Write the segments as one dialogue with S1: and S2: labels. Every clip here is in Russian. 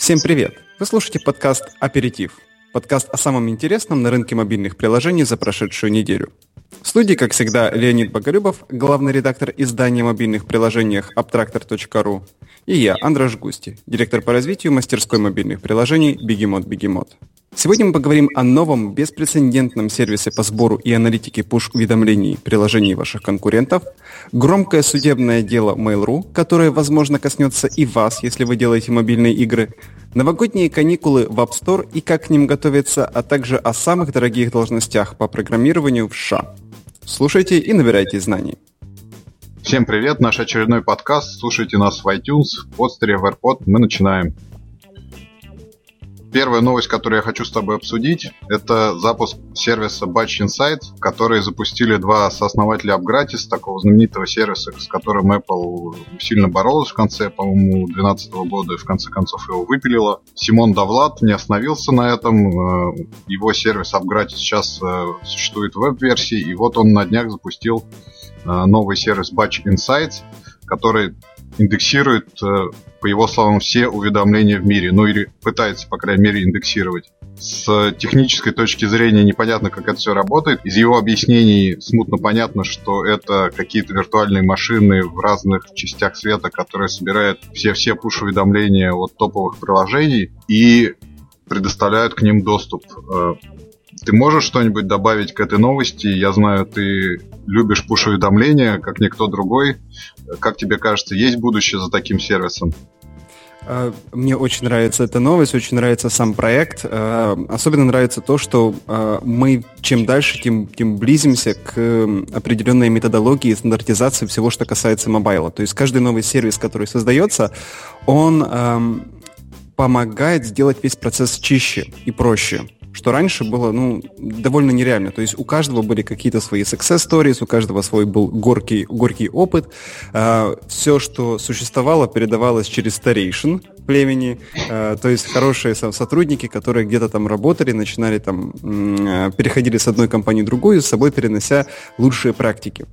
S1: Всем привет! Вы слушаете подкаст «Аперитив». Подкаст о самом интересном на рынке мобильных приложений за прошедшую неделю. В студии, как всегда, Леонид Боголюбов, главный редактор издания мобильных приложениях Abtractor.ru, и я, Андраш Густи, директор по развитию мастерской мобильных приложений Бегемот Бегемот. Сегодня мы поговорим о новом беспрецедентном сервисе по сбору и аналитике пуш-уведомлений приложений ваших конкурентов, громкое судебное дело Mail.ru, которое, возможно, коснется и вас, если вы делаете мобильные игры, новогодние каникулы в App Store и как к ним готовиться, а также о самых дорогих должностях по программированию в США. Слушайте и набирайте знаний.
S2: Всем привет, наш очередной подкаст. Слушайте нас в iTunes, в подстере, в AirPod. Мы начинаем. Первая новость, которую я хочу с тобой обсудить, это запуск сервиса Batch Insights, который запустили два сооснователя AppGratis, такого знаменитого сервиса, с которым Apple сильно боролась в конце, по-моему, 2012 года и в конце концов его выпилила. Симон Давлад не остановился на этом. Э, его сервис AppGratis сейчас э, существует в веб-версии, и вот он на днях запустил э, новый сервис Batch Insights, который индексирует, по его словам, все уведомления в мире, ну или пытается, по крайней мере, индексировать. С технической точки зрения непонятно, как это все работает. Из его объяснений смутно понятно, что это какие-то виртуальные машины в разных частях света, которые собирают все-все пуш-уведомления от топовых приложений и предоставляют к ним доступ. Ты можешь что-нибудь добавить к этой новости? Я знаю, ты любишь пуш-уведомления, как никто другой. Как тебе кажется, есть будущее за таким сервисом?
S1: А, мне очень нравится эта новость, очень нравится сам проект. А, особенно нравится то, что а, мы чем дальше, тем, тем близимся к определенной методологии стандартизации всего, что касается мобайла. То есть каждый новый сервис, который создается, он помогает сделать весь процесс чище и проще что раньше было, ну, довольно нереально. То есть у каждого были какие-то свои success stories, у каждого свой был горький, горький опыт. А, все, что существовало, передавалось через старейшин племени, а, то есть хорошие сотрудники, которые где-то там работали, начинали там, переходили с одной компании в другую, с собой перенося лучшие практики.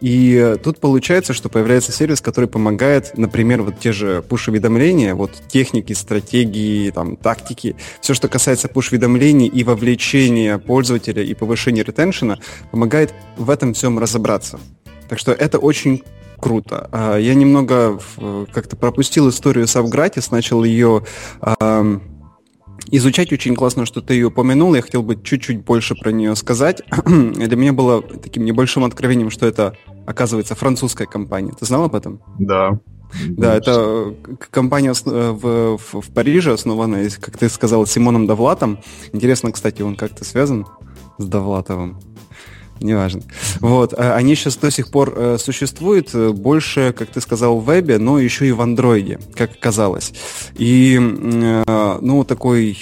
S1: И тут получается, что появляется сервис, который помогает, например, вот те же пуш-уведомления, вот техники, стратегии, там, тактики, все, что касается пуш-уведомлений и вовлечения пользователя и повышения ретеншена, помогает в этом всем разобраться. Так что это очень круто. А, я немного как-то пропустил историю с Авгратис, начал ее изучать. Очень классно, что ты ее упомянул. Я хотел бы чуть-чуть больше про нее сказать. Для меня было таким небольшим откровением, что это, оказывается, французская компания. Ты знал об этом?
S2: Да.
S1: Да, это компания э, в, в, в Париже, основанная, как ты сказал, Симоном Довлатом. Интересно, кстати, он как-то связан с Довлатовым неважно. Вот, а они сейчас до сих пор э, существуют, э, больше, как ты сказал, в вебе, но еще и в андроиде, как оказалось. И, э, ну, такой...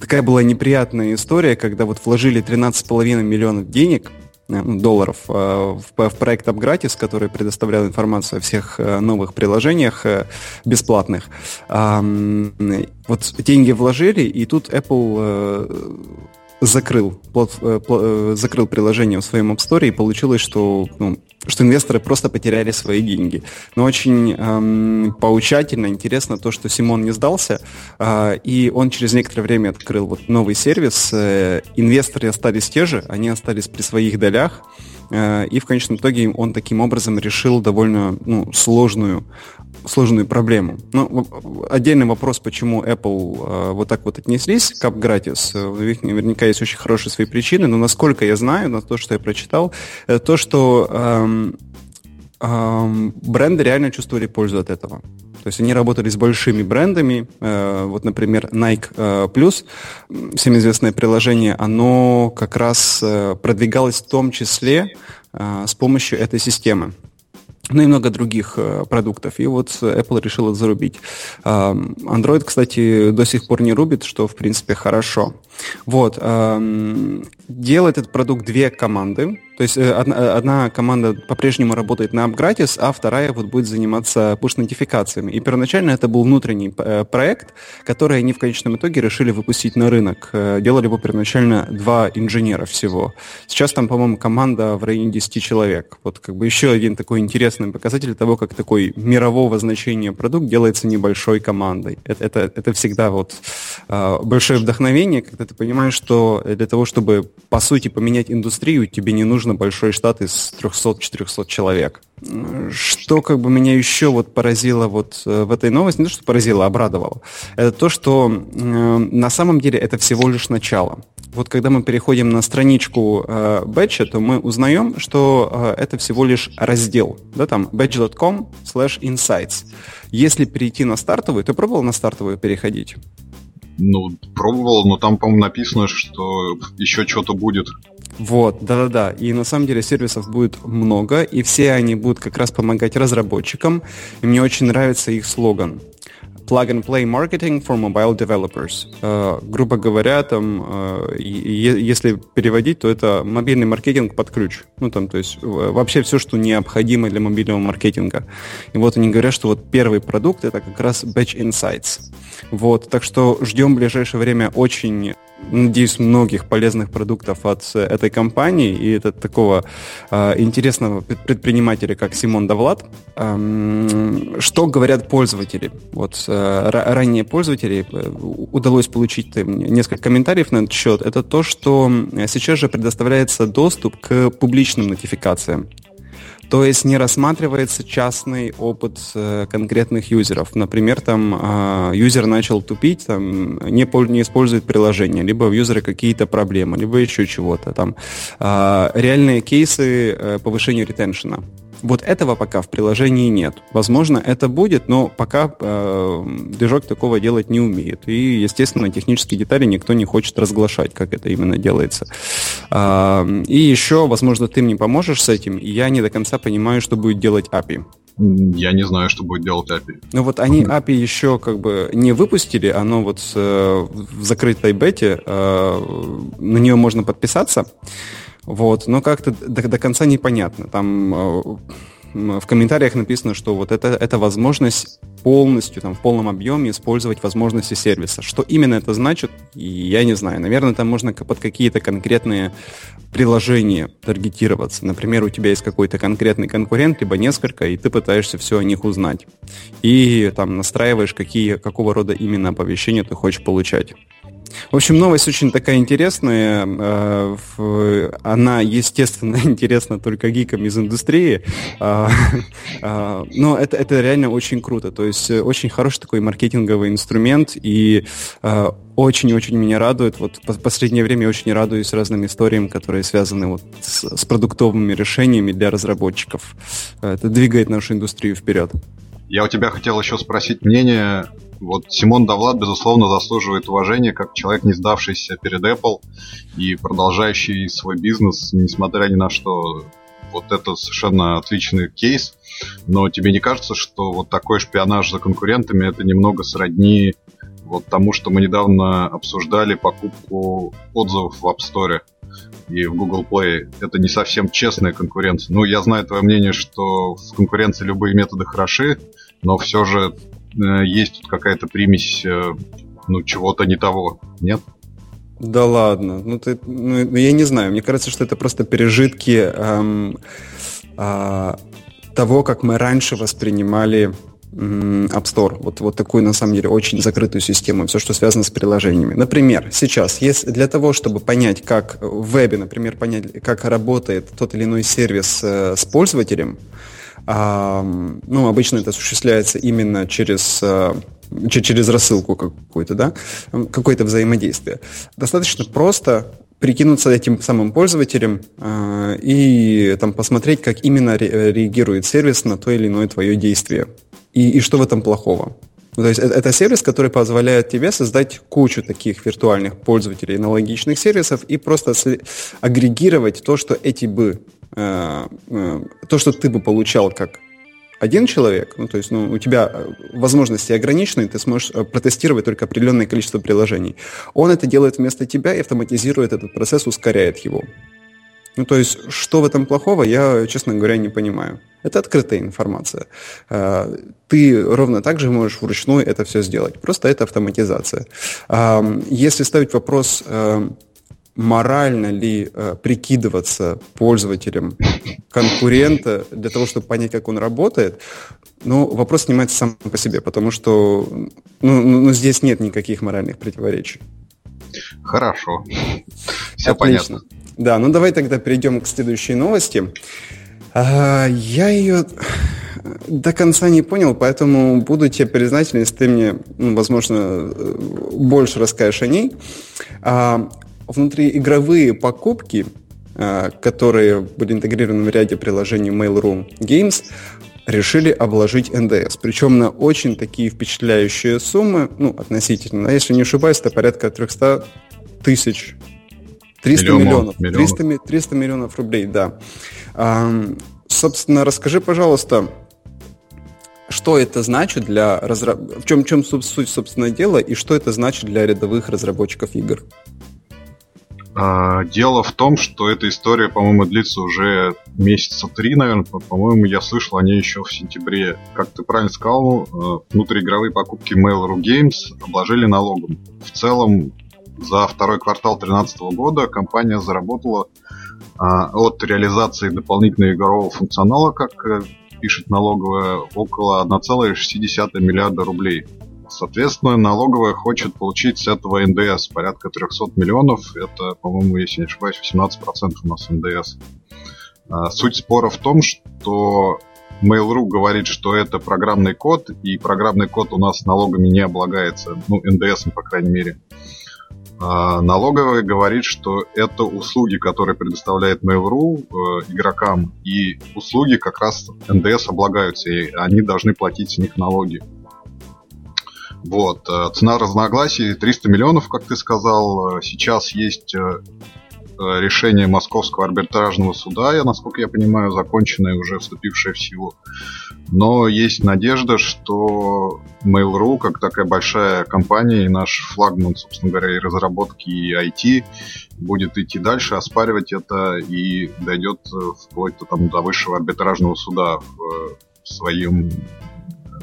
S1: Такая была неприятная история, когда вот вложили 13,5 миллионов денег, ну, долларов в, проект Upgratis, который предоставлял информацию о всех новых приложениях бесплатных. Вот деньги вложили, и тут Apple закрыл, плот, э, э, закрыл приложение в своем App Store, и получилось, что, ну, что инвесторы просто потеряли свои деньги. Но очень эм, поучательно, интересно то, что Симон не сдался, э, и он через некоторое время открыл вот новый сервис. Э, инвесторы остались те же, они остались при своих долях, и в конечном итоге он таким образом решил довольно ну, сложную сложную проблему. Ну, отдельный вопрос, почему Apple э, вот так вот отнеслись к. У них наверняка есть очень хорошие свои причины, но насколько я знаю, на то, что я прочитал, то, что эм, эм, бренды реально чувствовали пользу от этого. То есть они работали с большими брендами. Э, вот, например, Nike э, Plus, всем известное приложение, оно как раз э, продвигалось в том числе с помощью этой системы ну и много других продуктов. И вот Apple решила зарубить. Android, кстати, до сих пор не рубит, что, в принципе, хорошо. Вот. Э, делает этот продукт две команды. То есть э, одна, одна команда по-прежнему работает на AppGratis, а вторая вот будет заниматься push-нотификациями. И первоначально это был внутренний э, проект, который они в конечном итоге решили выпустить на рынок. Э, делали его первоначально два инженера всего. Сейчас там, по-моему, команда в районе 10 человек. Вот как бы еще один такой интересный показатель того, как такой мирового значения продукт делается небольшой командой. Это, это, это всегда вот большое вдохновение, когда ты понимаешь, что для того, чтобы по сути поменять индустрию, тебе не нужно большой штат из 300-400 человек. Что как бы меня еще вот поразило вот э, в этой новости, не то, что поразило, а обрадовало, это то, что э, на самом деле это всего лишь начало. Вот когда мы переходим на страничку э, Batch, то мы узнаем, что э, это всего лишь раздел, да, там batch.com slash insights. Если перейти на стартовую, ты пробовал на стартовую переходить?
S2: Ну, пробовал, но там, по-моему, написано, что еще что-то будет.
S1: Вот, да-да-да. И на самом деле сервисов будет много, и все они будут как раз помогать разработчикам. И мне очень нравится их слоган. Plug and Play Marketing for Mobile Developers. Uh, грубо говоря, там, uh, если переводить, то это мобильный маркетинг под ключ. Ну, там, то есть вообще все, что необходимо для мобильного маркетинга. И вот они говорят, что вот первый продукт это как раз Batch Insights. Вот, так что ждем в ближайшее время очень надеюсь, многих полезных продуктов от э, этой компании и это такого э, интересного предпринимателя, как Симон Давлад. Эм, что говорят пользователи? Вот э, ранее пользователи э, удалось получить несколько комментариев на этот счет. Это то, что сейчас же предоставляется доступ к публичным нотификациям. То есть не рассматривается частный опыт э, конкретных юзеров. Например, там э, юзер начал тупить, там, не, не использует приложение, либо у юзера какие-то проблемы, либо еще чего-то. Там, э, реальные кейсы э, повышения ретеншена. Вот этого пока в приложении нет. Возможно, это будет, но пока э, движок такого делать не умеет. И, естественно, технические детали никто не хочет разглашать, как это именно делается. Э, и еще, возможно, ты мне поможешь с этим, и я не до конца понимаю, что будет делать API.
S2: Я не знаю, что будет делать API.
S1: Ну вот они API еще как бы не выпустили, оно вот э, в закрытой бете, э, на нее можно подписаться. Вот, но как-то до, до конца непонятно. Там э, в комментариях написано, что вот это, это возможность полностью, там, в полном объеме использовать возможности сервиса. Что именно это значит, я не знаю. Наверное, там можно под какие-то конкретные приложения таргетироваться. Например, у тебя есть какой-то конкретный конкурент, либо несколько, и ты пытаешься все о них узнать. И там настраиваешь, какие, какого рода именно оповещения ты хочешь получать. В общем, новость очень такая интересная. Э, она, естественно, интересна только гикам из индустрии. А, а, но это, это реально очень круто. То есть э, очень хороший такой маркетинговый инструмент. И э, очень-очень меня радует. Вот в последнее время очень радуюсь разным историям, которые связаны вот с, с продуктовыми решениями для разработчиков. Это двигает нашу индустрию вперед.
S2: Я у тебя хотел еще спросить мнение вот Симон Давлад, безусловно, заслуживает уважения как человек, не сдавшийся перед Apple и продолжающий свой бизнес, несмотря ни на что. Вот это совершенно отличный кейс. Но тебе не кажется, что вот такой шпионаж за конкурентами это немного сродни вот тому, что мы недавно обсуждали покупку отзывов в App Store и в Google Play. Это не совсем честная конкуренция. Ну, я знаю твое мнение, что в конкуренции любые методы хороши, но все же есть тут какая-то примесь, э, ну, чего-то не того, нет?
S1: Да ладно, ну ты, ну, ну я не знаю, мне кажется, что это просто пережитки эм, э, того, как мы раньше воспринимали App Store. Вот, вот такую, на самом деле, очень закрытую систему, все, что связано с приложениями. Например, сейчас, если для того, чтобы понять, как в вебе, например, понять, как работает тот или иной сервис э, с пользователем, ну, обычно это осуществляется именно через а, через рассылку какую-то, да, какое-то взаимодействие. Достаточно просто прикинуться этим самым пользователем э, и там посмотреть, как именно ре- реагирует сервис на то или иное твое действие. И, и что в этом плохого. Ну, то есть это, это сервис, который позволяет тебе создать кучу таких виртуальных пользователей аналогичных сервисов и просто агрегировать то, что эти бы Э, э, то, что ты бы получал как один человек, ну, то есть ну, у тебя э, возможности ограничены, ты сможешь протестировать только определенное количество приложений. Он это делает вместо тебя и автоматизирует этот процесс, ускоряет его. Ну, то есть, что в этом плохого, я, честно говоря, не понимаю. Это открытая информация. Ты ровно так же можешь вручную это все сделать. Просто это автоматизация. Если ставить вопрос, морально ли прикидываться пользователем конкурента для того, чтобы понять, как он работает, ну, вопрос снимается сам по себе, потому что ну, ну, ну здесь нет никаких моральных противоречий.
S2: Хорошо. Все Отлично. понятно.
S1: Да, ну давай тогда перейдем к следующей новости. А, я ее до конца не понял, поэтому буду тебе признателен, если ты мне, ну, возможно, больше расскажешь о ней. А, внутриигровые покупки, а, которые были интегрированы в ряде приложений Mail.ru Games, решили обложить НДС. Причем на очень такие впечатляющие суммы, ну, относительно. Если не ошибаюсь, это порядка 300 тысяч 300 миллионов. миллионов. 300, 300 миллионов рублей, да. А, собственно, расскажи, пожалуйста, что это значит для разраб... в чем, чем суть, собственно, дела, и что это значит для рядовых разработчиков игр?
S2: А, дело в том, что эта история, по-моему, длится уже месяца три, наверное. По-моему, я слышал о ней еще в сентябре. Как ты правильно сказал, э, внутриигровые покупки Mail.ru Games обложили налогом. В целом, за второй квартал 2013 года компания заработала а, от реализации дополнительного игрового функционала, как э, пишет налоговая, около 1,6 миллиарда рублей. Соответственно, налоговая хочет получить с этого НДС порядка 300 миллионов. Это, по-моему, если не ошибаюсь, 18% у нас НДС. А, суть спора в том, что Mail.ru говорит, что это программный код, и программный код у нас налогами не облагается, ну, НДС, по крайней мере. А налоговая говорит, что это услуги, которые предоставляет Mail.ru э, игрокам, и услуги как раз НДС облагаются, и они должны платить с них налоги. Вот. Э, цена разногласий 300 миллионов, как ты сказал. Э, сейчас есть Э, решение Московского арбитражного суда, я, насколько я понимаю, законченное, уже вступившее в силу. Но есть надежда, что Mail.ru, как такая большая компания и наш флагман, собственно говоря, и разработки, и IT, будет идти дальше, оспаривать это и дойдет э, вплоть до, там, до высшего арбитражного суда в, в своем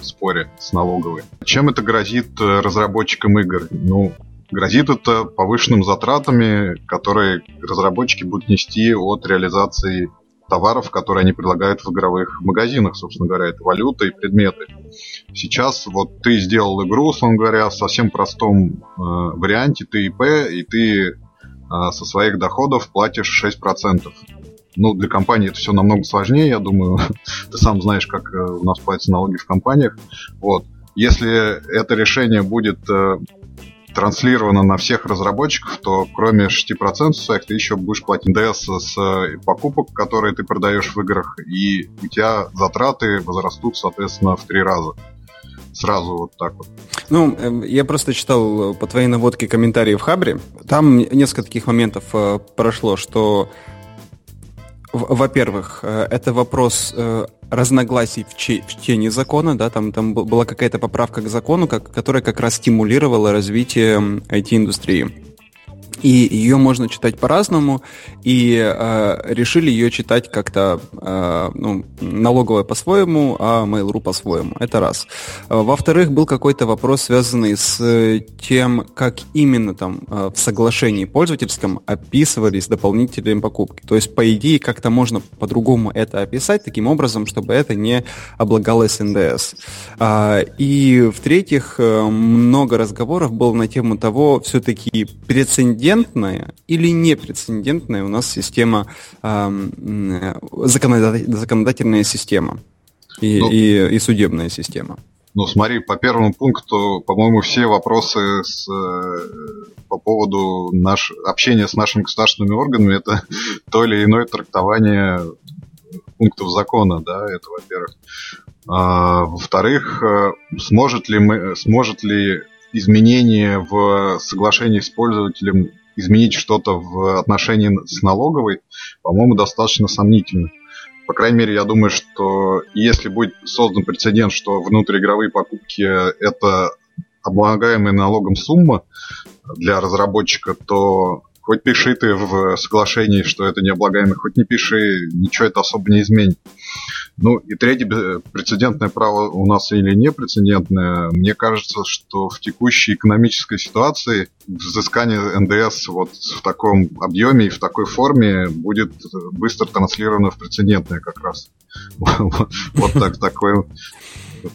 S2: споре с налоговой. Чем это грозит э, разработчикам игр? Ну, Грозит это повышенными затратами, которые разработчики будут нести от реализации товаров, которые они предлагают в игровых магазинах, собственно говоря, это валюта и предметы. Сейчас вот ты сделал игру, условно говоря, в совсем простом э, варианте, ты ИП, и ты э, со своих доходов платишь 6%. Ну, для компании это все намного сложнее, я думаю. ты сам знаешь, как э, у нас платятся налоги в компаниях. Вот. Если это решение будет э, транслировано на всех разработчиков, то кроме 6% своих ты еще будешь платить НДС с э, покупок, которые ты продаешь в играх, и у тебя затраты возрастут, соответственно, в три раза. Сразу вот так вот.
S1: Ну, эм, я просто читал по твоей наводке комментарии в Хабре. Там несколько таких моментов прошло, что во-первых, э, это вопрос э, разногласий в, че- в чтении закона, да, там, там была какая-то поправка к закону, как, которая как раз стимулировала развитие IT-индустрии и ее можно читать по-разному, и э, решили ее читать как-то э, ну, налоговая по-своему, а Mail.ru по-своему. Это раз. Во-вторых, был какой-то вопрос, связанный с тем, как именно там э, в соглашении пользовательском описывались дополнительные покупки. То есть, по идее, как-то можно по-другому это описать, таким образом, чтобы это не облагалось НДС. А, и в-третьих, э, много разговоров было на тему того, все-таки прецедент прецедентная или непрецедентная у нас система, э, законодательная система и, ну, и, и судебная система?
S2: Ну, смотри, по первому пункту, по-моему, все вопросы с, э, по поводу наш, общения с нашими государственными органами это то или иное трактование пунктов закона, да, это во-первых. А, во-вторых, э, сможет ли мы, сможет ли изменение в соглашении с пользователем изменить что-то в отношении с налоговой, по-моему, достаточно сомнительно. По крайней мере, я думаю, что если будет создан прецедент, что внутриигровые покупки это облагаемая налогом сумма для разработчика, то хоть пиши ты в соглашении, что это необлагаемый, хоть не пиши, ничего это особо не изменит. Ну и третье, прецедентное право у нас или не прецедентное, мне кажется, что в текущей экономической ситуации взыскание НДС вот в таком объеме и в такой форме будет быстро транслировано в прецедентное как раз. Вот так, такой,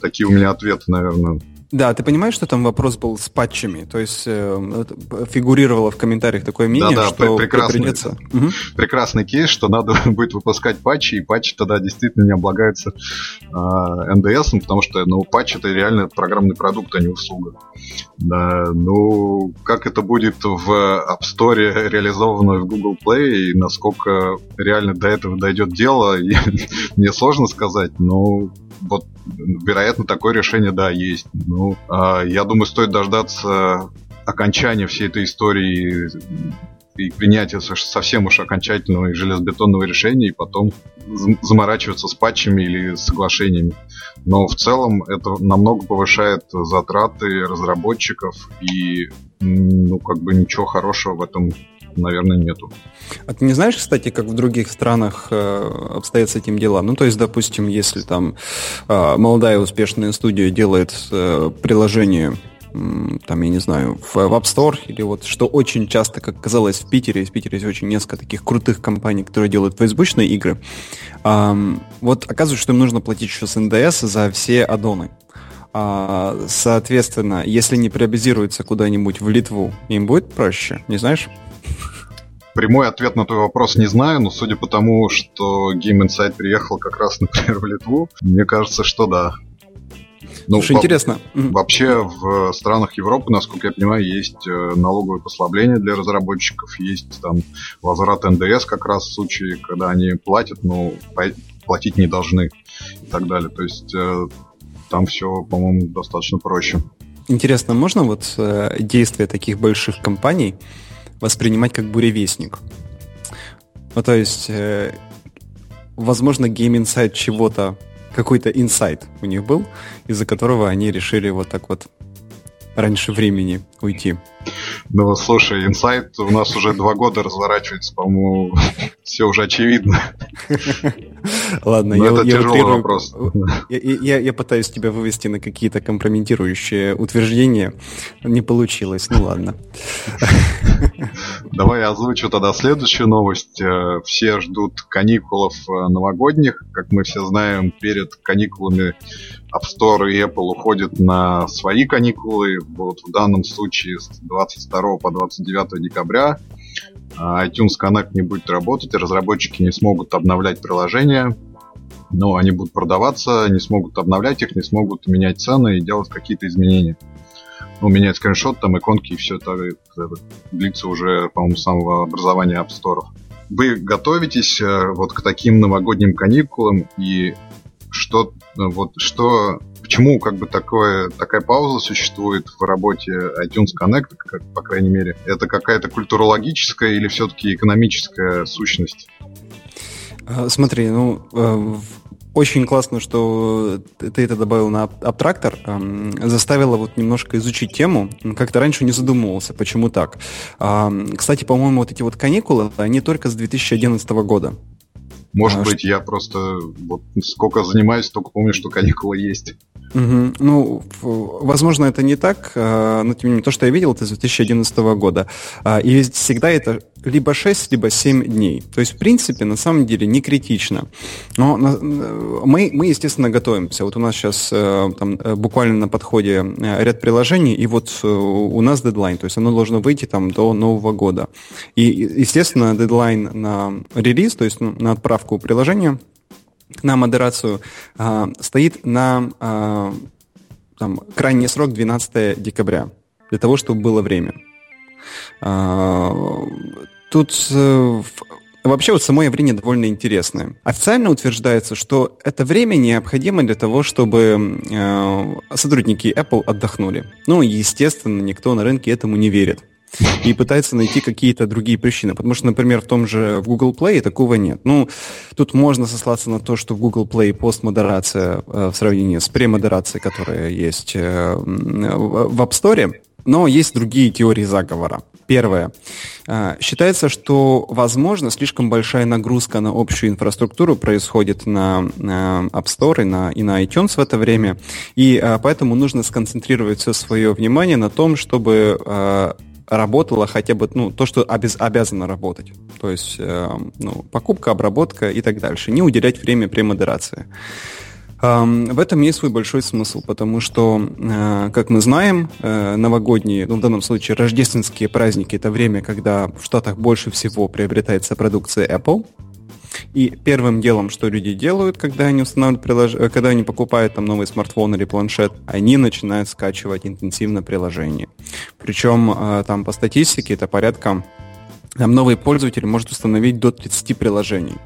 S2: такие у меня ответы, наверное.
S1: Да, ты понимаешь, что там вопрос был с патчами? То есть э, фигурировало в комментариях такое мнение, да, да, что
S2: прекрасный, придется... Угу. Прекрасный кейс, что надо будет выпускать патчи, и патчи тогда действительно не облагаются э, НДС, потому что ну, патч это реально программный продукт, а не услуга. Да, ну, как это будет в App Store реализовано в Google Play, и насколько реально до этого дойдет дело, мне сложно сказать, но вот, вероятно, такое решение, да, есть. Ну, э, я думаю, стоит дождаться окончания всей этой истории и принятия совсем уж окончательного и железобетонного решения, и потом заморачиваться с патчами или соглашениями. Но в целом это намного повышает затраты разработчиков, и ну, как бы ничего хорошего в этом наверное, нету.
S1: А ты не знаешь, кстати, как в других странах э, обстоят с этим дела? Ну, то есть, допустим, если там э, молодая успешная студия делает э, приложение там, я не знаю, в, App Store, или вот, что очень часто, как казалось, в Питере, в Питере есть очень несколько таких крутых компаний, которые делают фейсбучные игры, эм, вот оказывается, что им нужно платить еще с НДС за все аддоны. А, соответственно, если не приобизируется куда-нибудь в Литву, им будет проще, не знаешь?
S2: Прямой ответ на твой вопрос не знаю, но судя по тому, что Game Insight приехал как раз, например, в Литву, мне кажется, что да.
S1: Ну, Слушай, интересно.
S2: Вообще в странах Европы, насколько я понимаю, есть э, налоговые послабления для разработчиков, есть там возврат НДС как раз в случае, когда они платят, но платить не должны и так далее. То есть э, там все, по-моему, достаточно проще.
S1: Интересно, можно вот э, действия таких больших компаний воспринимать как буревестник. Ну, то есть, э, возможно, Game Insight чего-то, какой-то инсайт у них был, из-за которого они решили вот так вот раньше времени уйти.
S2: Ну, слушай, инсайт у нас уже два года разворачивается, по-моему, все уже очевидно.
S1: Ладно, я, это я тяжелый утрирую, вопрос. Я, я, я пытаюсь тебя вывести на какие-то компрометирующие утверждения. Не получилось, ну ладно.
S2: Давай я озвучу тогда следующую новость. Э, все ждут каникулов э, новогодних. Как мы все знаем, перед каникулами App Store и Apple уходят на свои каникулы. Вот в данном случае с 22 по 29 декабря а, iTunes Connect не будет работать, разработчики не смогут обновлять приложения, но они будут продаваться, не смогут обновлять их, не смогут менять цены и делать какие-то изменения. Ну, менять скриншот, там иконки и все это, это длится уже, по-моему, с самого образования App Store. Вы готовитесь э, вот к таким новогодним каникулам и что, вот, что Почему как бы такое, такая пауза существует в работе iTunes Connect, как, по крайней мере? Это какая-то культурологическая или все-таки экономическая сущность?
S1: А, смотри, ну, э, очень классно, что ты это добавил на абтрактор. Заставило вот немножко изучить тему. Как-то раньше не задумывался, почему так. Кстати, по-моему, вот эти вот каникулы, они только с 2011 года.
S2: Может а, быть, что... я просто вот сколько занимаюсь, только помню, что каникулы есть.
S1: Угу. Ну, возможно, это не так, а, но тем не менее, то, что я видел, это с 2011 года. А, и всегда это либо 6, либо 7 дней. То есть, в принципе, на самом деле не критично. Но мы, мы естественно, готовимся. Вот у нас сейчас э, там, э, буквально на подходе э, ряд приложений, и вот у нас дедлайн, то есть оно должно выйти там до Нового года. И, естественно, дедлайн на релиз, то есть ну, на отправку приложения, на модерацию э, стоит на э, там, крайний срок 12 декабря, для того, чтобы было время. Э, тут э, вообще вот само явление довольно интересное. Официально утверждается, что это время необходимо для того, чтобы э, сотрудники Apple отдохнули. Ну, естественно, никто на рынке этому не верит и пытается найти какие-то другие причины. Потому что, например, в том же в Google Play такого нет. Ну, тут можно сослаться на то, что в Google Play постмодерация э, в сравнении с премодерацией, которая есть э, в App Store, но есть другие теории заговора. Первое. А, считается, что, возможно, слишком большая нагрузка на общую инфраструктуру происходит на App Store и на, и на iTunes в это время, и а, поэтому нужно сконцентрировать все свое внимание на том, чтобы работало хотя бы ну, то, что обяз, обязано работать. То есть ну, покупка, обработка и так дальше. Не уделять время премодерации. В этом есть свой большой смысл, потому что, э, как мы знаем, э, новогодние, ну, в данном случае рождественские праздники, это время, когда в Штатах больше всего приобретается продукция Apple. И первым делом, что люди делают, когда они устанавливают приложение, когда они покупают там новый смартфон или планшет, они начинают скачивать интенсивно приложение. Причем э, там по статистике это порядка там новый пользователь может установить до 30 приложений.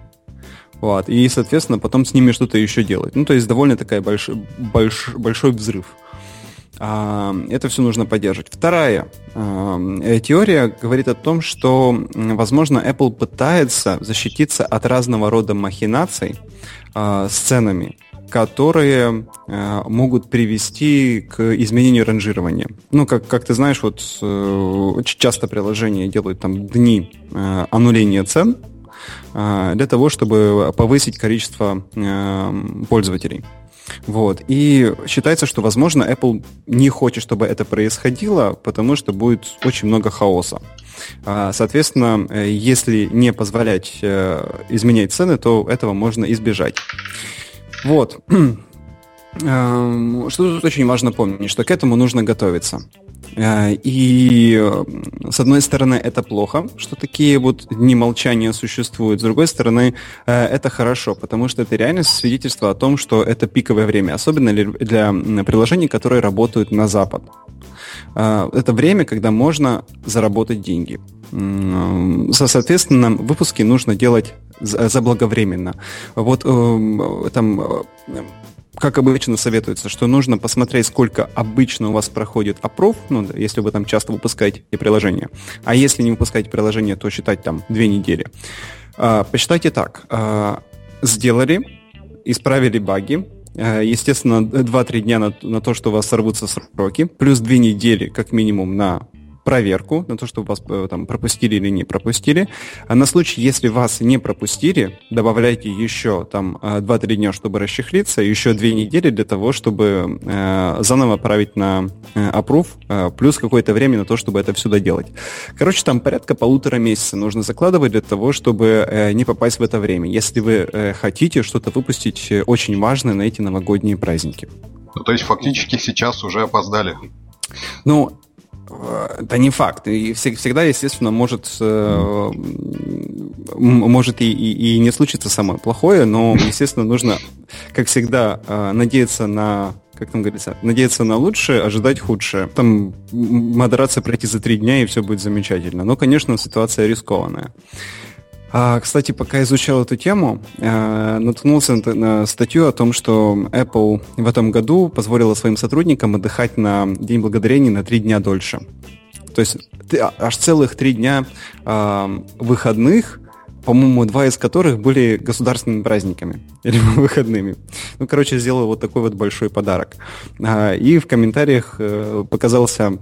S1: Вот, и, соответственно, потом с ними что-то еще делать. Ну, то есть довольно такая больш, больш, большой взрыв. Это все нужно поддерживать. Вторая а, теория говорит о том, что, возможно, Apple пытается защититься от разного рода махинаций а, с ценами, которые э, могут привести к изменению ранжирования. Ну, как, как ты знаешь, вот э, очень часто приложения делают там дни э, аннуления цен, для того, чтобы повысить количество э, пользователей. Вот. И считается, что, возможно, Apple не хочет, чтобы это происходило, потому что будет очень много хаоса. А, соответственно, э, если не позволять э, изменять цены, то этого можно избежать. Вот. Эм, что тут очень важно помнить, что к этому нужно готовиться. Э, и э, с одной стороны это плохо, что такие вот дни молчания существуют, с другой стороны э, это хорошо, потому что это реально свидетельство о том, что это пиковое время, особенно для приложений, которые работают на Запад. Это время, когда можно заработать деньги. Соответственно, выпуски нужно делать заблаговременно. Вот там как обычно советуется, что нужно посмотреть, сколько обычно у вас проходит опров, ну, если вы там часто выпускаете приложение. А если не выпускаете приложение, то считать там две недели. А, посчитайте так. А, сделали, исправили баги, а, Естественно, 2-3 дня на, на то, что у вас сорвутся сроки, плюс 2 недели как минимум на проверку на то, что вас э, там пропустили или не пропустили. А на случай, если вас не пропустили, добавляйте еще там 2-3 э, дня, чтобы расчехлиться, еще 2 недели для того, чтобы э, заново отправить на э, approve, э, плюс какое-то время на то, чтобы это все доделать. Короче, там порядка полутора месяца нужно закладывать для того, чтобы э, не попасть в это время. Если вы э, хотите что-то выпустить э, очень важное на эти новогодние праздники.
S2: Ну, то есть фактически сейчас уже опоздали.
S1: Ну, это не факт. И всегда, естественно, может, э, может и, и, и не случиться самое плохое, но, естественно, нужно, как всегда, э, надеяться на как там говорится, надеяться на лучшее, ожидать худшее. Там модерация пройти за три дня, и все будет замечательно. Но, конечно, ситуация рискованная. А, кстати, пока изучал эту тему, э, наткнулся на, статью о том, что Apple в этом году позволила своим сотрудникам отдыхать на День Благодарения на три дня дольше. То есть а, аж целых три дня э, выходных, по-моему, два из которых были государственными праздниками или выходными. Ну, короче, сделал вот такой вот большой подарок. А, и в комментариях э, показался,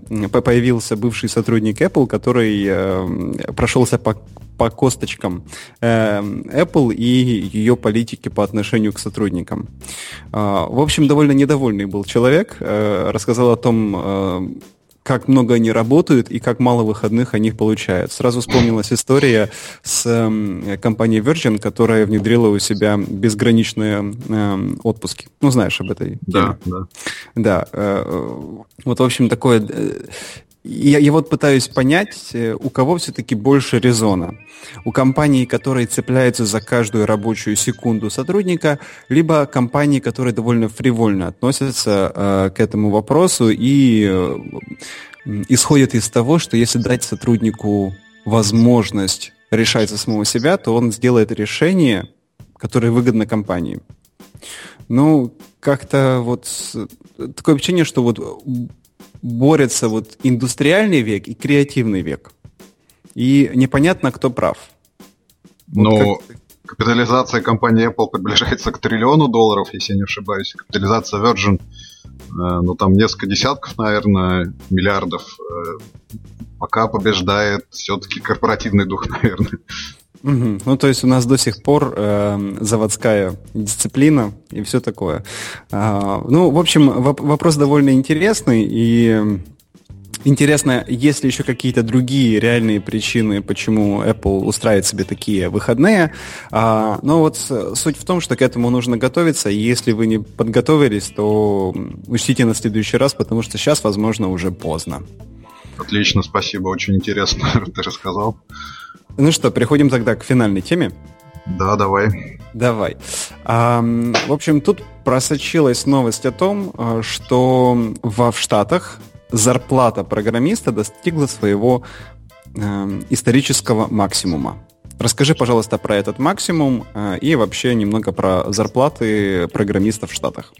S1: появился бывший сотрудник Apple, который э, прошелся по по косточкам э, Apple и ее политики по отношению к сотрудникам. Э, в общем, довольно недовольный был человек, э, рассказал о том, э, как много они работают и как мало выходных они получают. Сразу вспомнилась история с э, компанией Virgin, которая внедрила у себя безграничные э, отпуски. Ну, знаешь об этой
S2: Да, теме. да.
S1: Да. Э, вот, в общем, такое э, я, я вот пытаюсь понять, э, у кого все-таки больше резона. У компании, которые цепляются за каждую рабочую секунду сотрудника, либо компании, которые довольно фривольно относятся э, к этому вопросу и э, исходят из того, что если дать сотруднику возможность решать за самого себя, то он сделает решение, которое выгодно компании. Ну, как-то вот э, такое ощущение, что вот борется вот индустриальный век и креативный век. И непонятно, кто прав.
S2: Но вот как... капитализация компании Apple приближается к триллиону долларов, если я не ошибаюсь. Капитализация Virgin, э, ну там несколько десятков, наверное, миллиардов. Э, пока побеждает все-таки корпоративный дух, наверное.
S1: Угу. Ну, то есть у нас до сих пор э, заводская дисциплина и все такое. А, ну, в общем, воп- вопрос довольно интересный, и Интересно, есть ли еще какие-то другие реальные причины, почему Apple устраивает себе такие выходные. А, но вот суть в том, что к этому нужно готовиться. И если вы не подготовились, то учтите на следующий раз, потому что сейчас, возможно, уже поздно.
S2: Отлично, спасибо, очень интересно ты рассказал.
S1: Ну что, переходим тогда к финальной теме.
S2: Да, давай.
S1: Давай. А, в общем, тут просочилась новость о том, а, что в Штатах зарплата программиста достигла своего э, исторического максимума. Расскажи, пожалуйста, про этот максимум э, и вообще немного про зарплаты программистов в Штатах.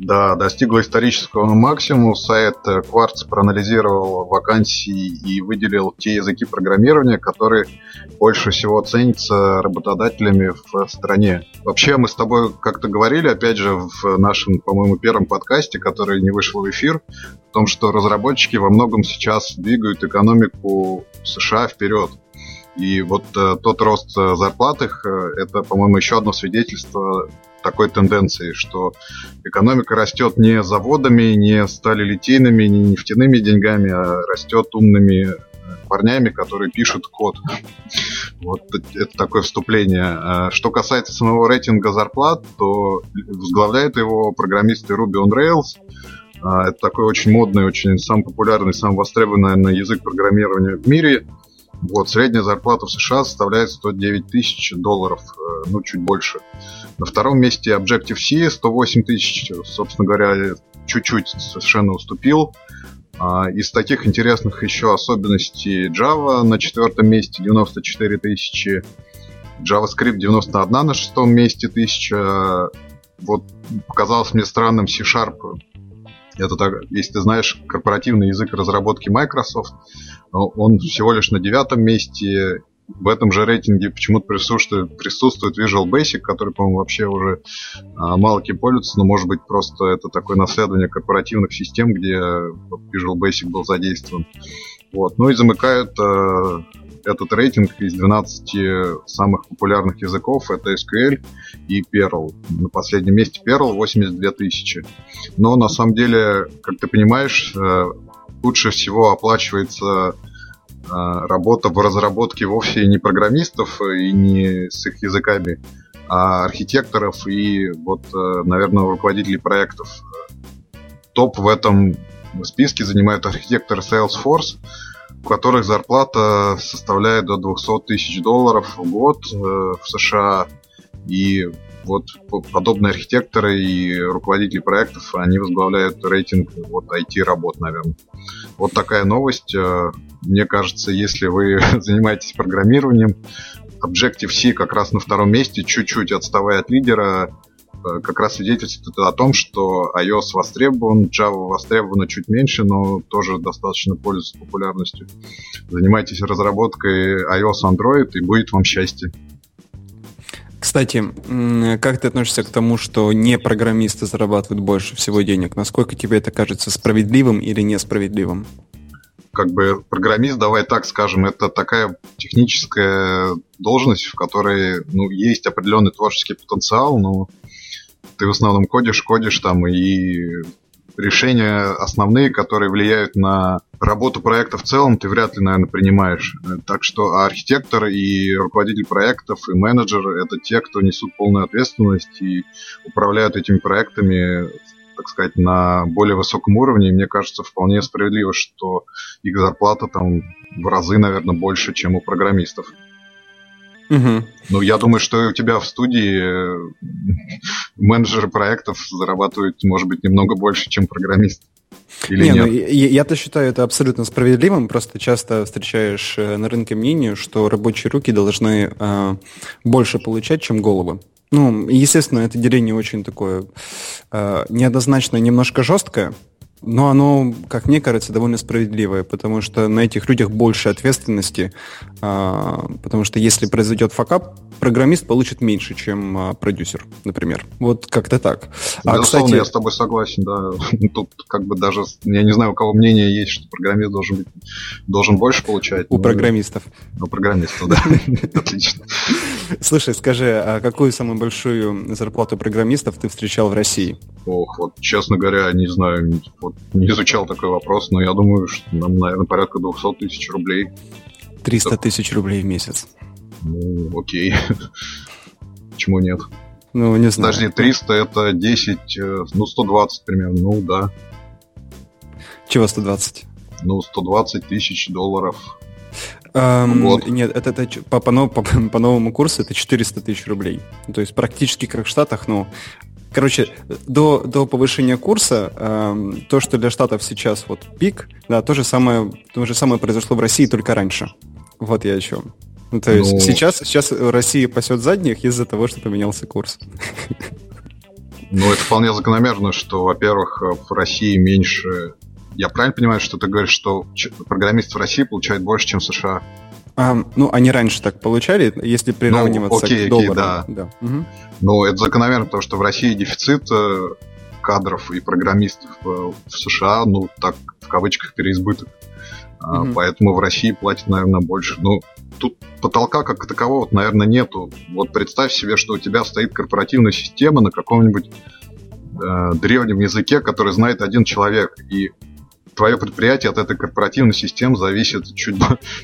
S2: Да, достигла исторического максимума. Сайт Quartz проанализировал вакансии и выделил те языки программирования, которые больше всего ценятся работодателями в стране. Вообще, мы с тобой как-то говорили, опять же, в нашем, по-моему, первом подкасте, который не вышел в эфир, о том, что разработчики во многом сейчас двигают экономику США вперед. И вот э, тот рост зарплат их, э, это, по-моему, еще одно свидетельство такой тенденции, что экономика растет не заводами, не сталилитейными, не нефтяными деньгами, а растет умными э, парнями, которые пишут код. Вот это такое вступление. А что касается самого рейтинга зарплат, то возглавляет его программисты Ruby on Rails. А, это такой очень модный, очень самый популярный, самый востребованный, наверное, язык программирования в мире. Вот, средняя зарплата в США составляет 109 тысяч долларов, э, ну, чуть больше. На втором месте Objective-C 108 тысяч, собственно говоря, чуть-чуть совершенно уступил. А, из таких интересных еще особенностей Java на четвертом месте 94 тысячи, JavaScript 91 на шестом месте тысяча. Вот показалось мне странным C-Sharp. Это, так, если ты знаешь, корпоративный язык разработки Microsoft, он всего лишь на девятом месте, в этом же рейтинге почему-то присутствует, присутствует Visual Basic, который, по-моему, вообще уже а, мало кем пользуется, но может быть просто это такое наследование корпоративных систем, где Visual Basic был задействован. Вот. Ну и замыкают а, этот рейтинг из 12 самых популярных языков. Это SQL и Perl. На последнем месте Perl 82 тысячи. Но на самом деле, как ты понимаешь, э, лучше всего оплачивается а, работа в разработке вовсе не программистов и не с их языками, а архитекторов и вот, э, наверное, руководителей проектов. Топ в этом списке занимают архитекторы Salesforce, у которых зарплата составляет до 200 тысяч долларов в год э, в США. И вот подобные архитекторы и руководители проектов, они возглавляют рейтинг вот IT-работ, наверное. Вот такая новость. Э, мне кажется, если вы занимаетесь программированием, Objective-C как раз на втором месте, чуть-чуть отставая от лидера, как раз свидетельствует о том, что iOS востребован, Java востребована чуть меньше, но тоже достаточно пользуется популярностью. Занимайтесь разработкой iOS Android и будет вам счастье.
S1: Кстати, как ты относишься к тому, что не программисты зарабатывают больше всего денег? Насколько тебе это кажется справедливым или несправедливым?
S2: Как бы программист, давай так скажем, это такая техническая должность, в которой ну, есть определенный творческий потенциал, но ты в основном кодишь, кодишь там и решения основные, которые влияют на работу проекта в целом, ты вряд ли, наверное, принимаешь. Так что архитектор и руководитель проектов и менеджер — это те, кто несут полную ответственность и управляют этими проектами так сказать, на более высоком уровне. И мне кажется, вполне справедливо, что их зарплата там в разы, наверное, больше, чем у программистов. Угу. Ну, я думаю, что у тебя в студии э, менеджеры проектов зарабатывают, может быть, немного больше, чем программист.
S1: Или Не, ну, нет? Ну, я-то считаю это абсолютно справедливым. Просто часто встречаешь э, на рынке мнение, что рабочие руки должны э, больше получать, чем головы. Ну, естественно, это деление очень такое э, неоднозначное, немножко жесткое. Но оно, как мне кажется, довольно справедливое, потому что на этих людях больше ответственности, а, потому что если произойдет факап, программист получит меньше, чем а, продюсер, например. Вот как-то так.
S2: А, Безусловно, кстати... я с тобой согласен, да. Тут как бы даже, я не знаю, у кого мнение есть, что программист должен быть, должен больше получать.
S1: У но... программистов.
S2: У программистов, да. Отлично.
S1: Слушай, скажи, а какую самую большую зарплату программистов ты встречал в России?
S2: Ох, вот честно говоря, не знаю, вот не изучал такой вопрос, но я думаю, что нам, наверное, порядка 200 тысяч рублей.
S1: 300 тысяч рублей в месяц.
S2: Ну, окей. Почему нет?
S1: Ну, не знаю.
S2: Подожди, 300 это 10, э, ну, 120 примерно, ну, да.
S1: Чего 120?
S2: Ну, 120 тысяч долларов
S1: Эм, вот. Нет, это, это по, по, по, по новому курсу это 400 тысяч рублей. То есть практически как в Штатах, но Короче, до, до повышения курса эм, то, что для Штатов сейчас вот пик, да, то же самое, то же самое произошло в России только раньше. Вот я о чем. Ну, то есть ну... сейчас, сейчас Россия пасет задних из-за того, что поменялся курс.
S2: Ну, это вполне закономерно, что, во-первых, в России меньше... Я правильно понимаю, что ты говоришь, что программисты в России получают больше, чем в США?
S1: А, ну, они раньше так получали, если приравниваться ну, окей, к доллару. да. да. Угу.
S2: Ну, это закономерно, потому что в России дефицит э, кадров и программистов э, в США, ну, так, в кавычках, переизбыток. Mm-hmm. Поэтому в России платят, наверное, больше. Ну, тут потолка как такового, наверное, нету. Вот представь себе, что у тебя стоит корпоративная система на каком-нибудь э, древнем языке, который знает один человек. И твое предприятие от этой корпоративной системы зависит чуть,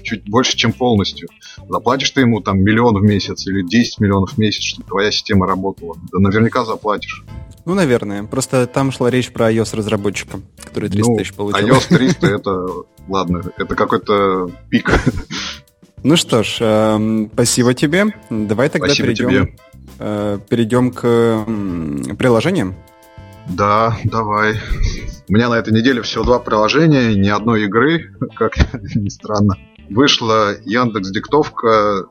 S2: чуть больше, чем полностью. Заплатишь ты ему там миллион в месяц или 10 миллионов в месяц, чтобы твоя система работала. Да наверняка заплатишь.
S1: Ну, наверное. Просто там шла речь про iOS-разработчика, который 300 ну, тысяч получил.
S2: iOS 300 это, ладно, это какой-то пик.
S1: Ну что ж, э, спасибо тебе. Давай тогда спасибо перейдем, тебе. Э, перейдем к э, приложениям.
S2: Да, давай. У меня на этой неделе всего два приложения, ни одной игры, как ни странно. Вышла Яндекс Диктовка.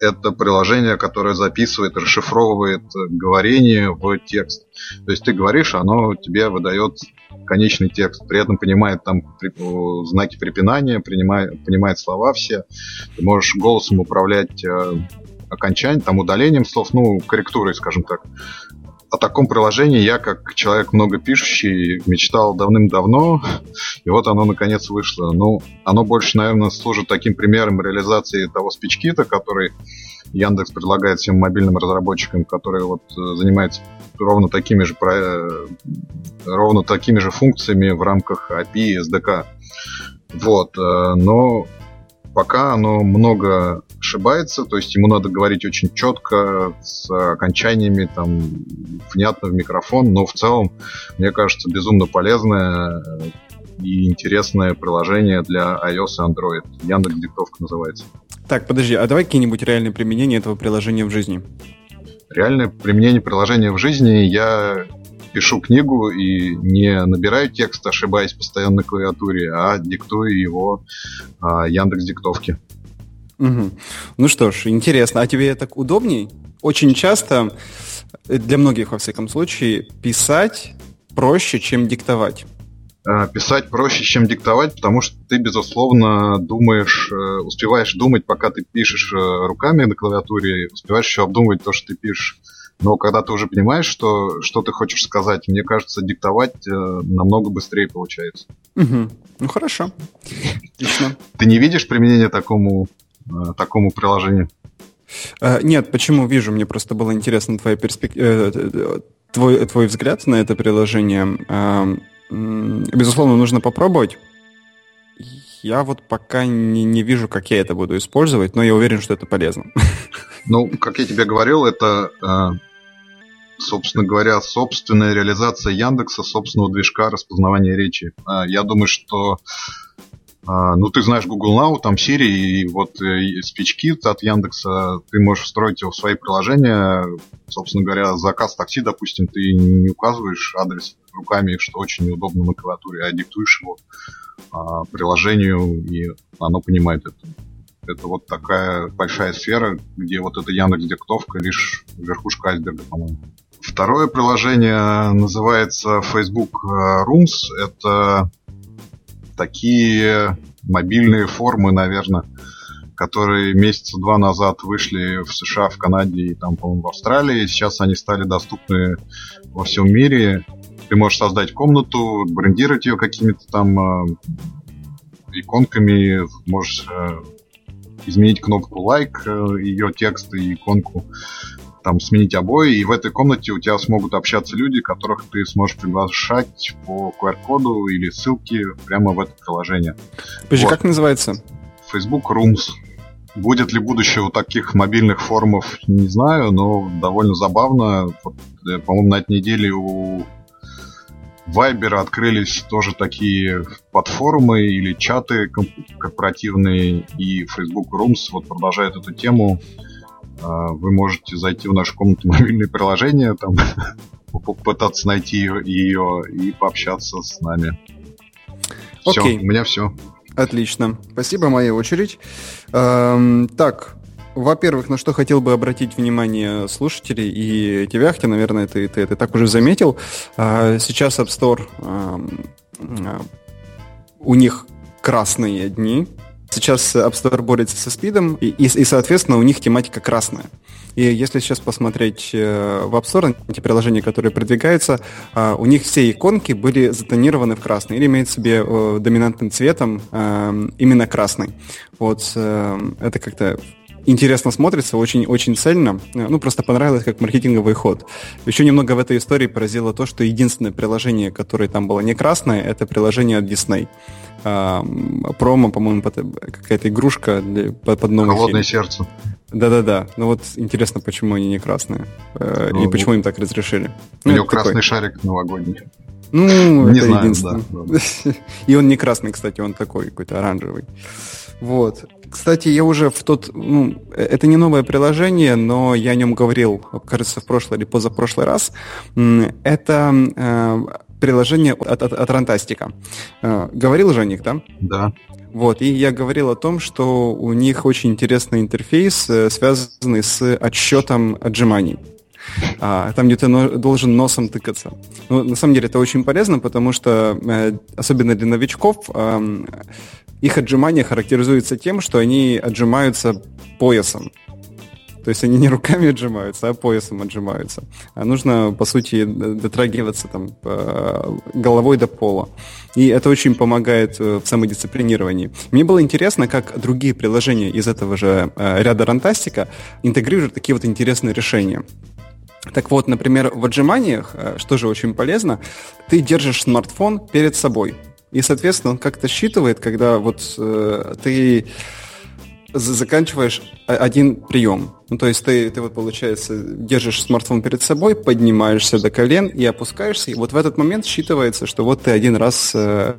S2: Это приложение, которое записывает, расшифровывает говорение в текст. То есть ты говоришь, оно тебе выдает конечный текст, при этом понимает там знаки препинания, принимает, понимает слова все. Ты можешь голосом управлять э, окончанием, там удалением слов, ну, корректурой, скажем так о таком приложении я, как человек много пишущий, мечтал давным-давно, и вот оно наконец вышло. Ну, оно больше, наверное, служит таким примером реализации того спичкита, который Яндекс предлагает всем мобильным разработчикам, которые вот э, занимаются ровно такими же э, ровно такими же функциями в рамках API и SDK. Вот, э, но пока оно много ошибается, то есть ему надо говорить очень четко, с окончаниями, там, внятно в микрофон, но в целом, мне кажется, безумно полезное и интересное приложение для iOS и Android. Яндекс Диктовка называется.
S1: Так, подожди, а давай какие-нибудь реальные применения этого приложения в жизни?
S2: Реальное применение приложения в жизни я пишу книгу и не набираю текст, ошибаясь постоянно на клавиатуре, а диктую его а, Яндекс диктовки.
S1: Угу. Ну что ж, интересно. А тебе так удобней? Очень часто, для многих во всяком случае, писать проще, чем диктовать.
S2: А, писать проще, чем диктовать, потому что ты, безусловно, думаешь, э, успеваешь думать, пока ты пишешь э, руками на клавиатуре, успеваешь еще обдумывать то, что ты пишешь. Но когда ты уже понимаешь, что, что ты хочешь сказать, мне кажется, диктовать э, намного быстрее получается.
S1: Угу. Ну хорошо. Отлично.
S2: Ты не видишь применения такому, э, такому приложению?
S1: Э, нет, почему вижу? Мне просто было интересно твоя перспек... э, твой, твой взгляд на это приложение. Э, безусловно, нужно попробовать. Я вот пока не, не вижу, как я это буду использовать, но я уверен, что это полезно.
S2: Ну, как я тебе говорил, это э, собственно говоря, собственная реализация Яндекса, собственного движка распознавания речи. А, я думаю, что а, ну, ты знаешь Google Now, там Siri, и вот э, SpeechKit от Яндекса, ты можешь встроить его в свои приложения. Собственно говоря, заказ такси, допустим, ты не указываешь адрес руками, что очень неудобно на клавиатуре, а диктуешь его а, приложению, и оно понимает это. Это вот такая большая сфера, где вот эта Яндекс диктовка лишь верхушка айсберга, по-моему Второе приложение называется Facebook Rooms. Это такие мобильные формы, наверное, которые месяца два назад вышли в США, в Канаде и там, по-моему, в Австралии. Сейчас они стали доступны во всем мире. Ты можешь создать комнату, брендировать ее какими-то там э, иконками, можешь э, изменить кнопку лайк, э, ее текст и иконку, там сменить обои, и в этой комнате у тебя смогут общаться люди, которых ты сможешь приглашать по QR-коду или ссылке прямо в это приложение.
S1: Подожди, вот. как называется?
S2: Facebook Rooms. Будет ли будущее у таких мобильных форумов, не знаю, но довольно забавно. Э, по-моему, на этой неделе у Viber открылись тоже такие подфорумы или чаты корпоративные, и Facebook Rooms вот продолжает эту тему. А, вы можете зайти в нашу комнату мобильные приложения, там попытаться найти ее и пообщаться с нами. Все, у меня все.
S1: Отлично. Спасибо, моя очередь. Эм, так, во-первых, на что хотел бы обратить внимание слушателей и тебя, Ахти, наверное, ты, ты это так уже заметил. А, сейчас App Store, а, у них красные дни. Сейчас App Store борется со спидом, и, и, и, соответственно, у них тематика красная. И если сейчас посмотреть э, в App Store, эти приложения, которые продвигаются, а, у них все иконки были затонированы в красный, или имеют себе э, доминантным цветом э, именно красный. Вот это как-то интересно смотрится, очень, очень цельно. Ну, просто понравилось как маркетинговый ход. Еще немного в этой истории поразило то, что единственное приложение, которое там было не красное, это приложение от Disney. А, промо, по-моему, какая-то игрушка для, под,
S2: новый Холодное фильм. сердце.
S1: Да-да-да. Ну вот интересно, почему они не красные. Э, ну, и почему им так разрешили.
S2: У ну, него красный такой. шарик новогодний.
S1: Ну, не это знаю, единственное. Да, да. И он не красный, кстати, он такой какой-то оранжевый. Вот. Кстати, я уже в тот... Ну, это не новое приложение, но я о нем говорил, кажется, в прошлый или позапрошлый раз. Это э, приложение от, от, от Рантастика. Э, говорил же о них, да?
S2: Да.
S1: Вот, и я говорил о том, что у них очень интересный интерфейс, э, связанный с отсчетом отжиманий а, там, где ты но, должен носом тыкаться. Ну, на самом деле это очень полезно, потому что, э, особенно для новичков, э, их отжимания характеризуются тем, что они отжимаются поясом. То есть они не руками отжимаются, а поясом отжимаются. А нужно, по сути, дотрагиваться там головой до пола. И это очень помогает э, в самодисциплинировании. Мне было интересно, как другие приложения из этого же э, ряда Рантастика интегрируют такие вот интересные решения. Так вот, например, в отжиманиях, э, что же очень полезно, ты держишь смартфон перед собой. И, соответственно, он как-то считывает, когда вот э, ты заканчиваешь один прием. Ну, то есть ты, ты вот, получается, держишь смартфон перед собой, поднимаешься до колен и опускаешься, и вот в этот момент считывается, что вот ты один раз э,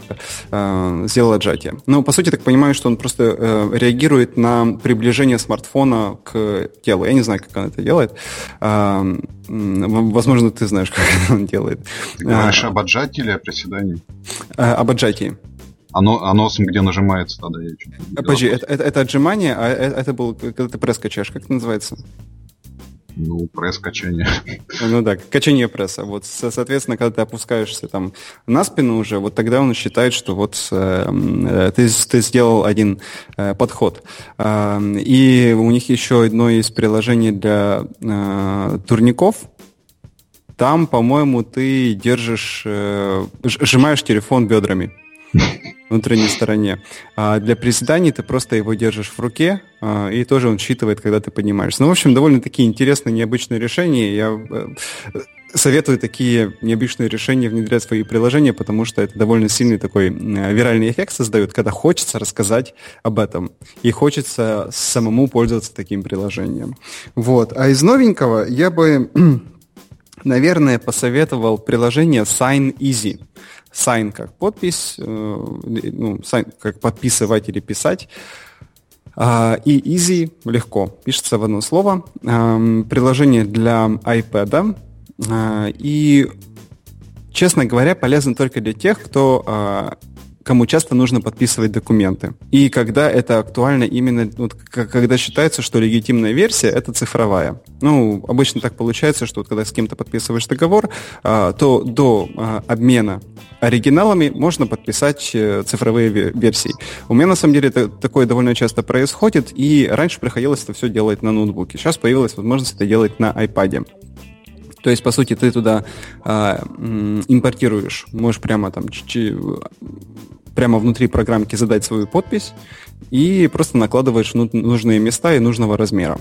S1: э, сделал отжатие. Ну, по сути, так понимаю, что он просто э, реагирует на приближение смартфона к телу. Я не знаю, как он это делает. Э, возможно, ты знаешь, как он делает.
S2: Ты говоришь а, об отжатии или о приседании?
S1: Э, об отжатии.
S2: Оно, а носом где нажимается тогда? Я
S1: а, подожди, это, это, это отжимание, а это, это был, когда ты пресс качаешь, как это называется?
S2: Ну, пресс-качание.
S1: Ну да, качание пресса. Вот, соответственно, когда ты опускаешься там на спину уже, вот тогда он считает, что вот э, ты, ты сделал один э, подход. Э, и у них еще одно из приложений для э, турников. Там, по-моему, ты держишь, э, сжимаешь телефон бедрами внутренней стороне. А для приседаний ты просто его держишь в руке, а, и тоже он считывает, когда ты поднимаешься. Ну, в общем, довольно такие интересные, необычные решения. Я э, советую такие необычные решения внедрять в свои приложения, потому что это довольно сильный такой виральный эффект создает, когда хочется рассказать об этом. И хочется самому пользоваться таким приложением. Вот. А из новенького я бы, наверное, посоветовал приложение Sign Easy sign как подпись, э, ну, sign как подписывать или писать. А, и easy легко, пишется в одно слово. Приложение для iPad. А, и, честно говоря, полезно только для тех, кто а, кому часто нужно подписывать документы. И когда это актуально именно, вот, когда считается, что легитимная версия — это цифровая. Ну, обычно так получается, что вот когда с кем-то подписываешь договор, а, то до а, обмена оригиналами можно подписать э, цифровые версии. У меня, на самом деле, это, такое довольно часто происходит, и раньше приходилось это все делать на ноутбуке. Сейчас появилась возможность это делать на iPad. То есть, по сути, ты туда а, импортируешь, можешь прямо там прямо внутри программки задать свою подпись и просто накладываешь нужные места и нужного размера.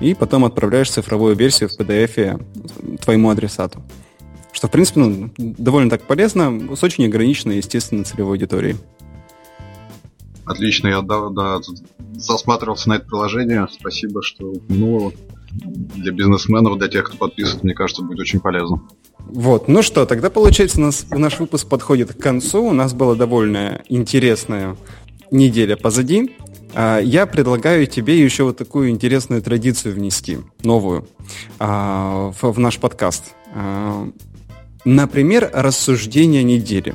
S1: И потом отправляешь цифровую версию в PDF твоему адресату. Что, в принципе, ну, довольно так полезно, с очень ограниченной, естественно, целевой аудиторией.
S2: Отлично, я да, да, засматривался на это приложение. Спасибо, что упомянул для бизнесменов, для тех, кто подписывает, мне кажется, будет очень полезно.
S1: Вот, ну что, тогда получается, у нас, наш выпуск подходит к концу. У нас была довольно интересная неделя позади. А, я предлагаю тебе еще вот такую интересную традицию внести, новую, а, в наш подкаст. А, например, рассуждение недели.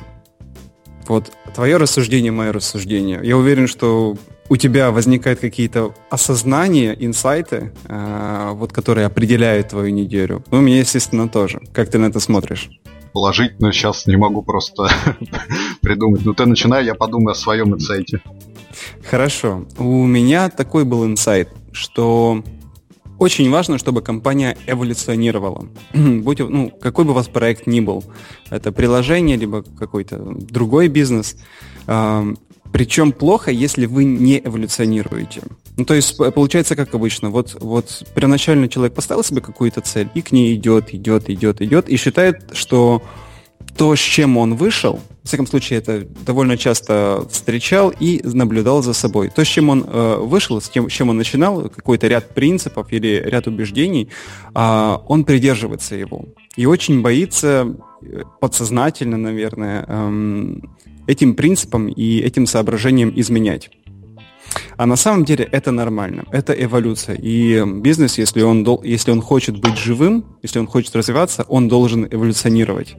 S1: Вот твое рассуждение, мое рассуждение. Я уверен, что у тебя возникают какие-то осознания, инсайты, э, вот, которые определяют твою неделю. Ну, у меня, естественно, тоже. Как ты на это смотришь?
S2: Положительно сейчас не могу просто придумать. Ну, ты начинай, я подумаю о своем инсайте.
S1: Хорошо. У меня такой был инсайт, что очень важно, чтобы компания эволюционировала. Будь, ну, какой бы у вас проект ни был, это приложение, либо какой-то другой бизнес, причем плохо, если вы не эволюционируете. Ну, то есть получается как обычно. Вот, вот первоначально человек поставил себе какую-то цель и к ней идет, идет, идет, идет, и считает, что то, с чем он вышел, в всяком случае, это довольно часто встречал и наблюдал за собой. То, с чем он э, вышел, с, тем, с чем он начинал, какой-то ряд принципов или ряд убеждений, э, он придерживается его. И очень боится э, подсознательно, наверное, эм, этим принципам и этим соображениям изменять. А на самом деле это нормально, это эволюция. И бизнес, если он, если он хочет быть живым, если он хочет развиваться, он должен эволюционировать.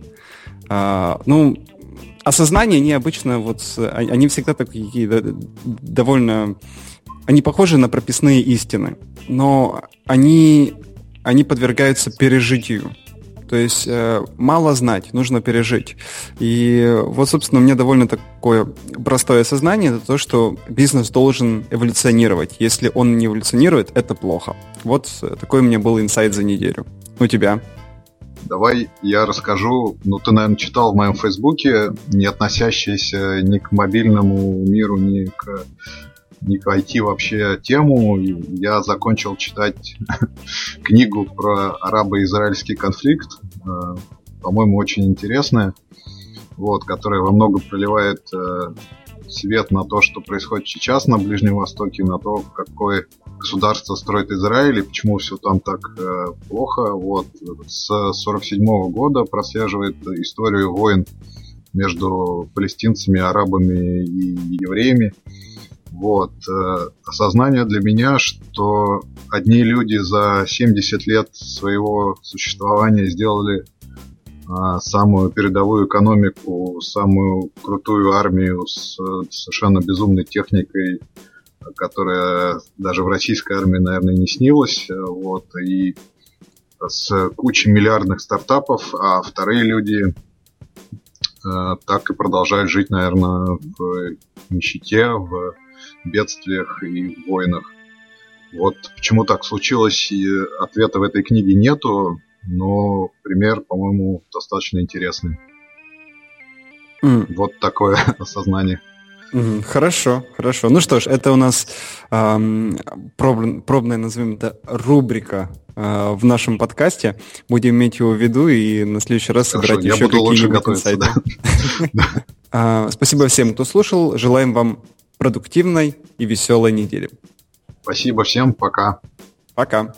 S1: А, ну, осознание необычно, вот а, они всегда такие довольно... Они похожи на прописные истины, но они, они подвергаются пережитию. То есть э, мало знать, нужно пережить. И вот, собственно, у меня довольно такое простое сознание, это то, что бизнес должен эволюционировать. Если он не эволюционирует, это плохо. Вот такой у меня был инсайт за неделю. У тебя?
S2: Давай я расскажу, ну ты, наверное, читал в моем фейсбуке, не относящиеся ни к мобильному миру, ни к не IT вообще тему. Я закончил читать книгу про арабо-израильский конфликт. Э, по-моему, очень интересная. Вот, которая во многом проливает э, свет на то, что происходит сейчас на Ближнем Востоке, на то, какое государство строит Израиль и почему все там так э, плохо. Вот с 47 года прослеживает историю войн между палестинцами, арабами и евреями. Вот. Э, осознание для меня, что одни люди за 70 лет своего существования сделали а, самую передовую экономику, самую крутую армию с совершенно безумной техникой, которая даже в российской армии, наверное, не снилась. Вот. И с кучей миллиардных стартапов, а вторые люди э, так и продолжают жить, наверное, в нищете, в бедствиях и войнах. Вот почему так случилось, и ответа в этой книге нету, но пример, по-моему, достаточно интересный. Mm. Вот такое осознание.
S1: Хорошо, хорошо. Ну что ж, это у нас эм, проб, пробная, назовем это, рубрика э, в нашем подкасте. Будем иметь его в виду и на следующий раз хорошо, собирать еще какие-нибудь инсайты. А, спасибо всем, кто слушал. Желаем вам продуктивной и веселой недели.
S2: Спасибо всем, пока.
S1: Пока.